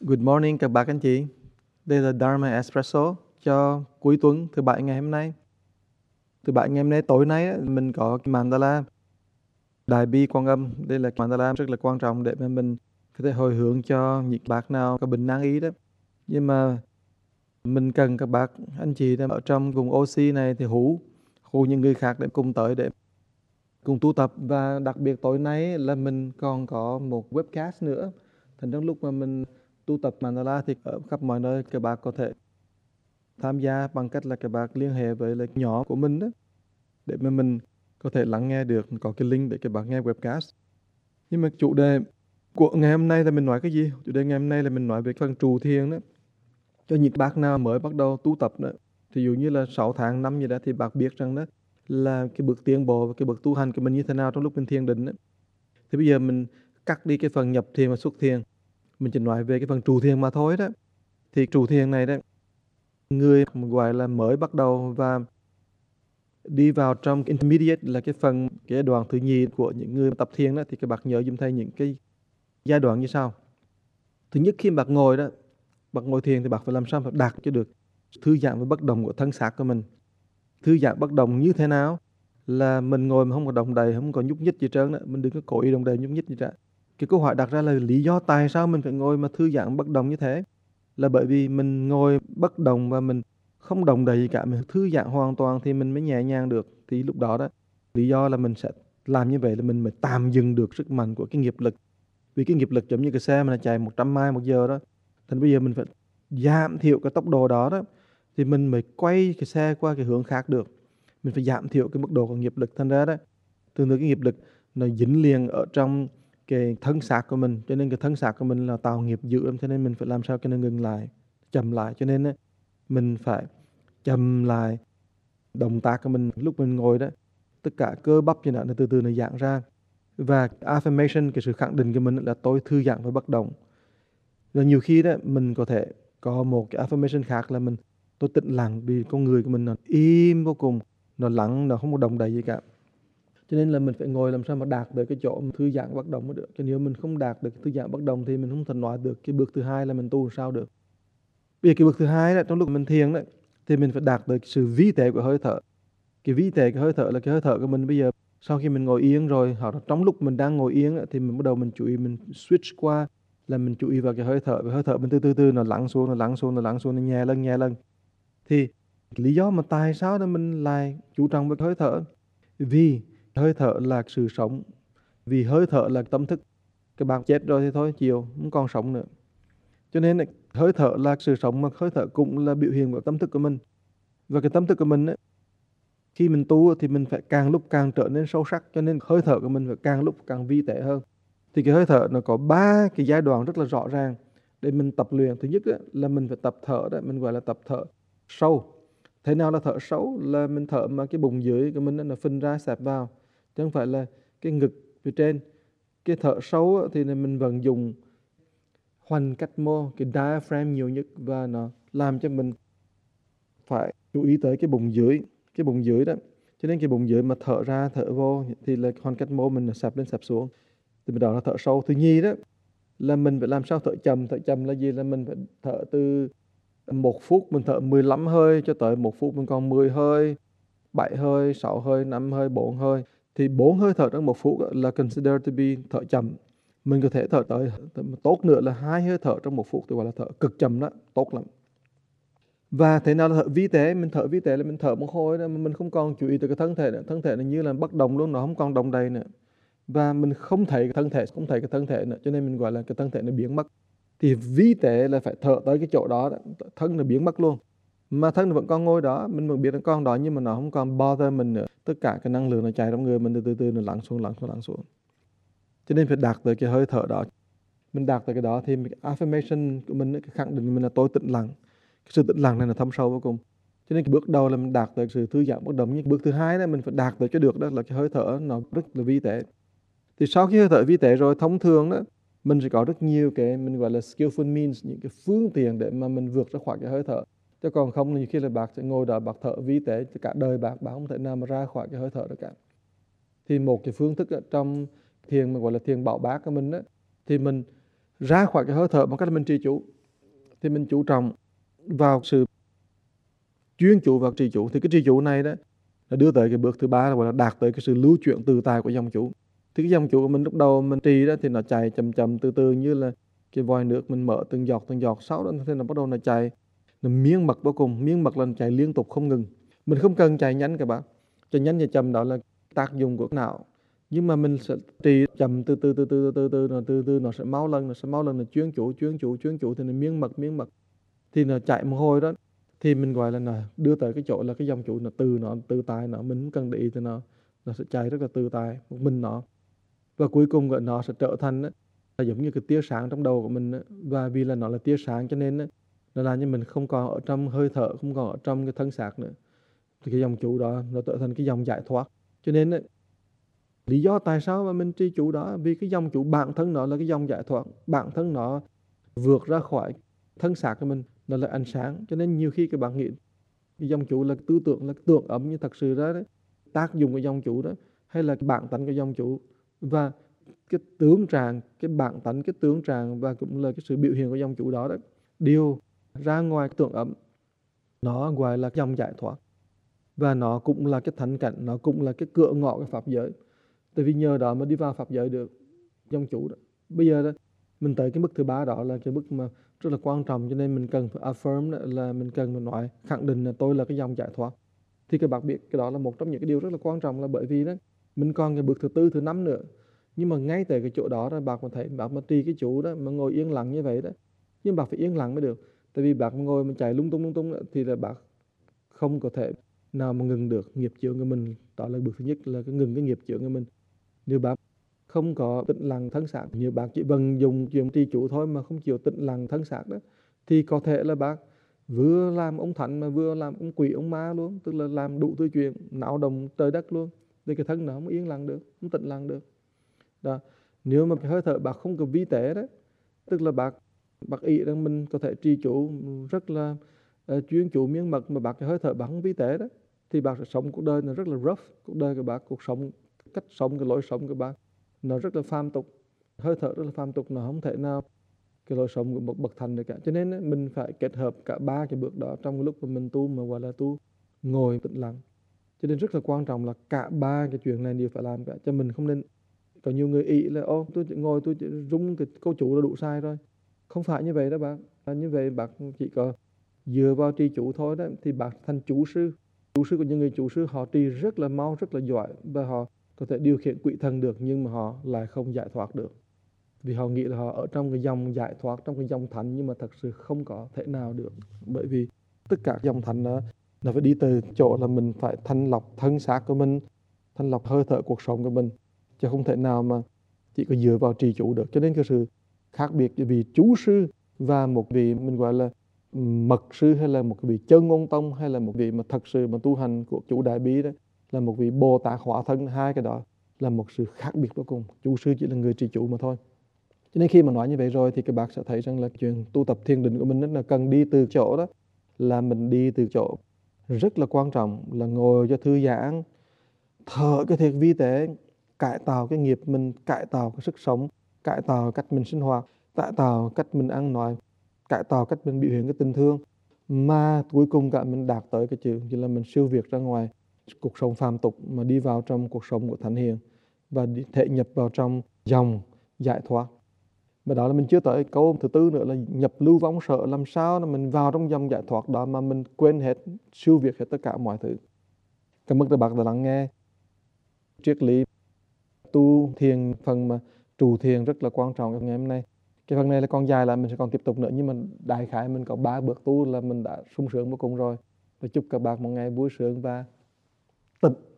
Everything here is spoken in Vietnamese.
Good morning các bác anh chị. Đây là Dharma Espresso cho cuối tuần thứ bảy ngày hôm nay. Thứ bảy ngày hôm nay tối nay mình có mandala đại bi quan âm. Đây là mandala rất là quan trọng để mà mình có thể hồi hướng cho những bác nào có bệnh nan ý đó. Nhưng mà mình cần các bác anh chị ở trong vùng oxy này thì hữu hú những người khác để cùng tới để cùng tu tập và đặc biệt tối nay là mình còn có một webcast nữa. Thành trong lúc mà mình tu tập mandala thì ở khắp mọi nơi các bạn có thể tham gia bằng cách là các bạn liên hệ với là nhỏ của mình đó, để mà mình có thể lắng nghe được, có cái link để các bạn nghe webcast. Nhưng mà chủ đề của ngày hôm nay là mình nói cái gì? Chủ đề ngày hôm nay là mình nói về phần trù thiền đó. Cho những bác nào mới bắt đầu tu tập đó thì dụ như là 6 tháng năm gì đó thì bác biết rằng đó, là cái bước tiến bộ và cái bước tu hành của mình như thế nào trong lúc mình thiền định đó. thì bây giờ mình cắt đi cái phần nhập thiền và xuất thiền mình chỉ nói về cái phần trụ thiền mà thôi đó. Thì trụ thiền này đó, người gọi là mới bắt đầu và đi vào trong intermediate là cái phần, cái đoạn thứ nhì của những người tập thiền đó, thì các bạn nhớ giùm thầy những cái giai đoạn như sau. Thứ nhất, khi bạn ngồi đó, bạn ngồi thiền thì bạn phải làm sao phải đạt cho được thư giãn và bất động của thân xác của mình. Thư giãn bất động như thế nào? Là mình ngồi mà không có động đầy không có nhúc nhích gì trơn đó, mình đừng có cố ý động đầy nhúc nhích gì trơn cái câu hỏi đặt ra là lý do tại sao mình phải ngồi mà thư giãn bất động như thế? Là bởi vì mình ngồi bất động và mình không động đầy gì cả, mình thư giãn hoàn toàn thì mình mới nhẹ nhàng được. Thì lúc đó đó, lý do là mình sẽ làm như vậy là mình mới tạm dừng được sức mạnh của cái nghiệp lực. Vì cái nghiệp lực giống như cái xe mà nó chạy 100 mai một giờ đó, thành bây giờ mình phải giảm thiểu cái tốc độ đó đó, thì mình mới quay cái xe qua cái hướng khác được. Mình phải giảm thiểu cái mức độ của nghiệp lực. Thành ra đó, thường thường cái nghiệp lực nó dính liền ở trong cái thân xác của mình. Cho nên cái thân xác của mình là tạo nghiệp dữ cho nên mình phải làm sao cho nó ngừng lại, chậm lại. Cho nên mình phải chậm lại động tác của mình. Lúc mình ngồi đó, tất cả cơ bắp như nó từ từ nó giãn ra. Và affirmation, cái sự khẳng định của mình là tôi thư giãn và bất động. Và nhiều khi đó, mình có thể có một cái affirmation khác là mình, tôi tĩnh lặng vì con người của mình nó im vô cùng, nó lặng nó không có động đậy gì cả cho nên là mình phải ngồi làm sao mà đạt được cái chỗ thư giãn bất động mới được. Cho nếu mình không đạt được thư giãn bất động thì mình không thể nói được cái bước thứ hai là mình tu sao được. Bây giờ cái bước thứ hai là trong lúc mình thiền đấy thì mình phải đạt được sự vi tế của hơi thở. Cái vi tế của hơi thở là cái hơi thở của mình. Bây giờ sau khi mình ngồi yên rồi, hoặc là trong lúc mình đang ngồi yên thì mình bắt đầu mình chú ý, mình switch qua là mình chú ý vào cái hơi thở. Và hơi thở mình từ từ từ nó lắng xuống, nó lắng xuống, nó lắng xuống, nó nhẹ lên nhẹ lên thì lý do mà tại sao đó mình lại chú trọng với hơi thở? Vì hơi thở là sự sống. Vì hơi thở là tâm thức. Cái bạn chết rồi thì thôi chiều không còn sống nữa. Cho nên hơi thở là sự sống mà hơi thở cũng là biểu hiện của tâm thức của mình. Và cái tâm thức của mình ấy, khi mình tu thì mình phải càng lúc càng trở nên sâu sắc cho nên hơi thở của mình phải càng lúc càng vi tế hơn. Thì cái hơi thở nó có ba cái giai đoạn rất là rõ ràng để mình tập luyện. Thứ nhất ấy, là mình phải tập thở đó mình gọi là tập thở sâu. Thế nào là thở sâu? Là mình thở mà cái bụng dưới của mình nó phình ra sạp vào chứ không phải là cái ngực phía trên. Cái thở sâu thì mình vẫn dùng hoành cách mô, cái diaphragm nhiều nhất và nó làm cho mình phải chú ý tới cái bụng dưới, cái bụng dưới đó. Cho nên cái bụng dưới mà thở ra, thở vô thì là hoành cách mô mình sập lên sập xuống. Thì mình đó là thở sâu. Thứ nhì đó là mình phải làm sao thở chậm. Thở chậm là gì? Là mình phải thở từ một phút, mình thở 15 hơi cho tới một phút. Mình còn 10 hơi 7 hơi 6 hơi 5 hơi 4 hơi thì bốn hơi thở trong một phút là consider to be thở chậm. Mình có thể thở tới tốt nữa là hai hơi thở trong một phút thì gọi là thở cực chậm đó, tốt lắm. Và thế nào là thở vi tế? Mình thở vi tế là mình thở một hồi đó mà mình không còn chú ý tới cái thân thể nữa. Thân thể nó như là bất động luôn, nó không còn động đầy nữa. Và mình không thấy cái thân thể, không thấy cái thân thể nữa, cho nên mình gọi là cái thân thể nó biến mất. Thì vi tế là phải thở tới cái chỗ đó, thân nó biến mất luôn mà thân vẫn còn ngồi đó, mình vẫn biết nó còn đó nhưng mà nó không còn bother mình nữa. Tất cả cái năng lượng nó chạy trong người mình từ từ từ nó lắng xuống lắng xuống lắng xuống. Cho nên phải đạt tới cái hơi thở đó. Mình đạt tới cái đó thì affirmation của mình cái khẳng định mình là tôi tĩnh lặng. Cái sự tĩnh lặng này là thâm sâu vô cùng. Cho nên cái bước đầu là mình đạt tới sự thư giãn bất động nhưng bước thứ hai là mình phải đạt tới cho được đó là cái hơi thở nó rất là vi tế. Thì sau khi hơi thở vi tế rồi, thông thường đó, mình sẽ có rất nhiều cái, mình gọi là skillful means, những cái phương tiện để mà mình vượt ra khỏi cái hơi thở chứ còn không thì nhiều khi là bạc sẽ ngồi đó bạc thở vi tế cả đời bạc bạc không thể nào mà ra khỏi cái hơi thở được cả. Thì một cái phương thức trong thiền mà gọi là thiền bảo bác của mình đó, thì mình ra khỏi cái hơi thở bằng cách là mình trì chủ thì mình chú trọng vào sự chuyên chủ và trì chủ thì cái trì chủ này đó là đưa tới cái bước thứ ba là gọi là đạt tới cái sự lưu chuyển từ tài của dòng chủ thì cái dòng chủ của mình lúc đầu mình trì đó thì nó chạy chậm chậm từ từ như là cái vòi nước mình mở từng giọt từng giọt. Sau đó thì nó bắt đầu nó chạy nó miếng mật vô cùng, miếng mật là chạy liên tục không ngừng. Mình không cần chạy nhanh các bạn chạy nhanh và chậm đó là tác dụng của não. Nhưng mà mình sẽ trì chậm từ từ từ từ từ từ, nó, từ từ, nó sẽ máu lần nó sẽ máu lần nó chuyên chủ chuyên chủ chuyên chủ thì nó miếng mật miếng mật thì nó chạy một hồi đó, thì mình gọi là nó đưa tới cái chỗ là cái dòng chủ nó từ nó, từ tài nó. Mình cần để ý thì nó nó sẽ chạy rất là từ tài một mình nó. Và cuối cùng gọi nó sẽ trở thành là giống như cái tia sáng trong đầu của mình và vì là nó là tia sáng cho nên nó làm cho mình không còn ở trong hơi thở không còn ở trong cái thân xác nữa. Thì cái dòng chủ đó nó trở thành cái dòng giải thoát. Cho nên đó, lý do tại sao mà mình tri chủ đó? Vì cái dòng chủ bản thân nó là cái dòng giải thoát. Bản thân nó vượt ra khỏi thân xác của mình nó là ánh sáng. Cho nên nhiều khi các bạn nghĩ cái dòng chủ là tư tưởng là tưởng ấm như thật sự đó đấy. Tác dụng của dòng chủ đó hay là cái bản tánh của dòng chủ. Và cái tướng trạng cái bản tánh cái tướng trạng và cũng là cái sự biểu hiện của dòng chủ đó đó. Đều ra ngoài tưởng ấm. Nó gọi là dòng giải thoát. Và nó cũng là cái thánh cảnh, nó cũng là cái cửa ngõ cái pháp giới. Tại vì nhờ đó mà đi vào pháp giới được dòng chủ đó. Bây giờ đó, mình tới cái mức thứ ba đó là cái mức mà rất là quan trọng, cho nên mình cần phải affirm là mình cần phải nói, khẳng định là tôi là cái dòng giải thoát. Thì các bạn biết cái đó là một trong những cái điều rất là quan trọng là bởi vì đó, mình còn cái bước thứ tư, thứ năm nữa. Nhưng mà ngay tại cái chỗ đó đó, bạn mà thấy, bạn mà trì cái chủ đó mà ngồi yên lặng như vậy đó, nhưng bạn phải yên lặng mới được tại vì bạn ngồi mà chạy lung tung lung tung thì là bạn không có thể nào mà ngừng được nghiệp chướng của mình. Đó là bước thứ nhất, là cái ngừng cái nghiệp chướng của mình. Nếu bạn không có tĩnh lặng, thân xác, như bác chỉ vận dùng chuyện trì chủ thôi mà không chịu tĩnh lặng, thân xác đó, thì có thể là bác vừa làm ông thánh mà vừa làm ông quỷ, ông ma luôn. Tức là làm đủ thứ chuyện não đồng trời đất luôn. Thì cái thân nó không yên lặng được, không tĩnh lặng được. Đó, nếu mà cái hơi thở bác không có vi tế đấy tức là bác bác y rằng mình có thể trì chủ rất là uh, chuyên chủ miếng mật mà bác cái hơi thở bác không vi tế đó. Thì bác sẽ sống cuộc đời nó rất là rough cuộc đời của bác cuộc sống cách sống cái lối sống của bác nó rất là phàm tục. Hơi thở rất là phàm tục nó không thể nào cái lối sống của một bậc thành được cả. Cho nên mình phải kết hợp cả ba cái bước đó trong cái lúc mà mình tu mà gọi là tu ngồi tĩnh lặng. Cho nên rất là quan trọng là cả ba cái chuyện này đều phải làm cả. Cho mình không nên có nhiều người ý là ô tôi chỉ ngồi tôi chỉ rung cái câu chủ là đủ sai rồi không phải như vậy đó bạn. À, như vậy bạn chỉ có dựa vào trì chủ thôi đó, thì bạn thành chủ sư. Chủ sư của những người chủ sư, họ trì rất là mau, rất là giỏi và họ có thể điều khiển quỷ thần được nhưng mà họ lại không giải thoát được. Vì họ nghĩ là họ ở trong cái dòng giải thoát, trong cái dòng thánh nhưng mà thật sự không có thể nào được. Bởi vì tất cả dòng thánh đó là phải đi từ chỗ là mình phải thanh lọc thân xác của mình, thanh lọc hơi thở cuộc sống của mình, chứ không thể nào mà chỉ có dựa vào trì chủ được. Cho nên cái sự khác biệt vì chú sư và một vị mình gọi là ừ, mật sư hay là một vị chân ngôn tông hay là một vị mà thật sự mà tu hành của chủ đại bi đó, là một vị bồ tát hóa thân, hai cái đó là một sự khác biệt vô cùng. Chủ sư chỉ là người trì chủ mà thôi. Cho nên khi mà nói như vậy rồi thì các bạn sẽ thấy rằng là chuyện tu tập thiền định của mình rất là cần đi từ chỗ đó, là mình đi từ chỗ rất là quan trọng, là ngồi cho thư giãn, thở cái thiệt vi tế, cải tạo cái nghiệp mình, cải tạo cái sức sống, cải tạo cách mình sinh hoạt cải tạo cách mình ăn nói, cải tạo cách mình biểu hiện cái tình thương. Mà cuối cùng cả mình đạt tới cái chữ như là mình siêu việt ra ngoài cuộc sống phàm tục mà đi vào trong cuộc sống của thánh hiền và đi thể nhập vào trong dòng giải thoát. Và đó là mình chưa tới câu thứ tư nữa là nhập lưu vong sợ làm sao là mình vào trong dòng giải thoát đó mà mình quên hết, siêu việt hết tất cả mọi thứ. Cảm ơn các bạn đã lắng nghe triết lý tu thiền phần mà trụ thiền rất là quan trọng ngày hôm nay cái phần này là còn dài là mình sẽ còn tiếp tục nữa, nhưng mà đại khái mình có ba bước tu là mình đã sung sướng vô cùng rồi. Và chúc các bạn một ngày vui sướng và tịnh.